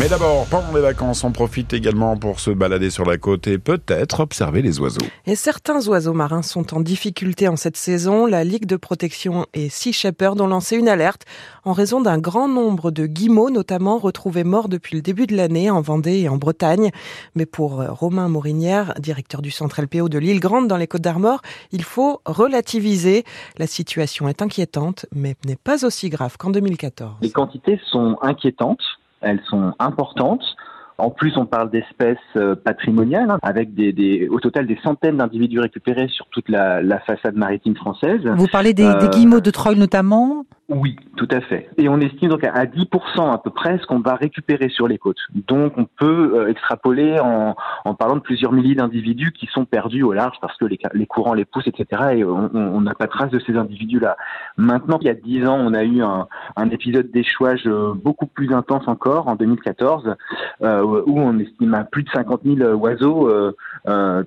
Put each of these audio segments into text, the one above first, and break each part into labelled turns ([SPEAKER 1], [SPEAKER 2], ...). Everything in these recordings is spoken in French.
[SPEAKER 1] Mais d'abord, pendant les vacances, on profite également pour se balader sur la côte et peut-être observer les oiseaux.
[SPEAKER 2] Et certains oiseaux marins sont en difficulté en cette saison. La Ligue de protection et Sea Shepherd ont lancé une alerte en raison d'un grand nombre de guillemots, notamment retrouvés morts depuis le début de l'année en Vendée et en Bretagne. Mais pour euh, Romain Morinière, directeur du centre LPO de l'île Grande dans les Côtes d'Armor, il faut relativiser. La situation est inquiétante, mais n'est pas aussi grave qu'en 2014.
[SPEAKER 3] Les quantités sont inquiétantes elles sont importantes. En plus, on parle d'espèces euh, patrimoniales, hein, avec des, des, au total des centaines d'individus récupérés sur toute la, la, façade maritime française.
[SPEAKER 4] Vous parlez des, euh, des guillemots de Troyes notamment?
[SPEAKER 3] Oui, tout à fait. Et on estime donc à 10% à peu près ce qu'on va récupérer sur les côtes. Donc on peut euh, extrapoler en, en, parlant de plusieurs milliers d'individus qui sont perdus au large parce que les, les courants les poussent, etc. Et on n'a pas trace de ces individus-là. Maintenant, il y a 10 ans, on a eu un, épisode d'échouage euh, beaucoup plus intense encore, en 2014, euh, où on estime à plus de 50 000 oiseaux euh,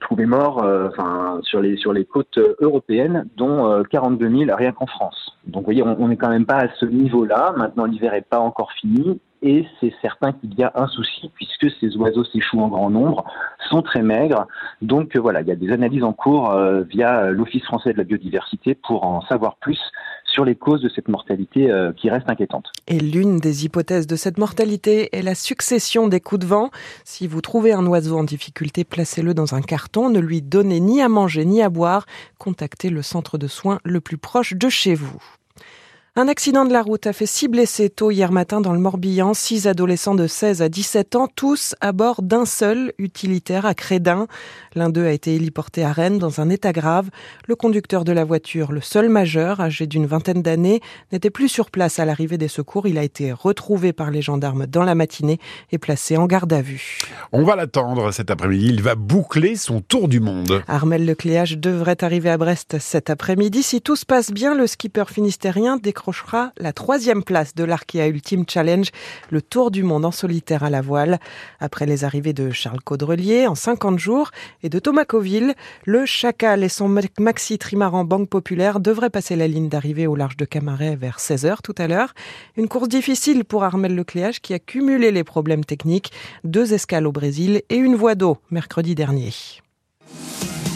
[SPEAKER 3] trouvés morts enfin, sur, les, sur les côtes européennes, dont 42 000 rien qu'en France. Donc vous voyez, on n'est quand même pas à ce niveau-là. Maintenant, l'hiver n'est pas encore fini. Et c'est certain qu'il y a un souci puisque ces oiseaux s'échouent en grand nombre, sont très maigres. Donc euh, voilà, il y a des analyses en cours euh, via l'Office français de la biodiversité pour en savoir plus sur les causes de cette mortalité euh, qui reste inquiétante.
[SPEAKER 2] Et l'une des hypothèses de cette mortalité est la succession des coups de vent. Si vous trouvez un oiseau en difficulté, placez-le dans un carton, ne lui donnez ni à manger ni à boire, contactez le centre de soins le plus proche de chez vous. Un accident de la route a fait six blessés tôt hier matin dans le Morbihan, six adolescents de 16 à 17 ans, tous à bord d'un seul utilitaire à Crédin. L'un d'eux a été héliporté à Rennes dans un état grave. Le conducteur de la voiture, le seul majeur, âgé d'une vingtaine d'années, n'était plus sur place à l'arrivée des secours. Il a été retrouvé par les gendarmes dans la matinée et placé en garde à vue.
[SPEAKER 1] On va l'attendre cet après-midi. Il va boucler son tour du monde.
[SPEAKER 2] Armel Lecléage devrait arriver à Brest cet après-midi. Si tout se passe bien, le skipper finistérien décroche la troisième place de l'Arkea Ultimate Challenge, le tour du monde en solitaire à la voile. Après les arrivées de Charles Caudrelier en 50 jours et de Thomas Coville, le Chacal et son maxi trimaran Banque Populaire devraient passer la ligne d'arrivée au large de Camaret vers 16h tout à l'heure. Une course difficile pour Armel Lecléage qui a cumulé les problèmes techniques, deux escales au Brésil et une voie d'eau mercredi dernier.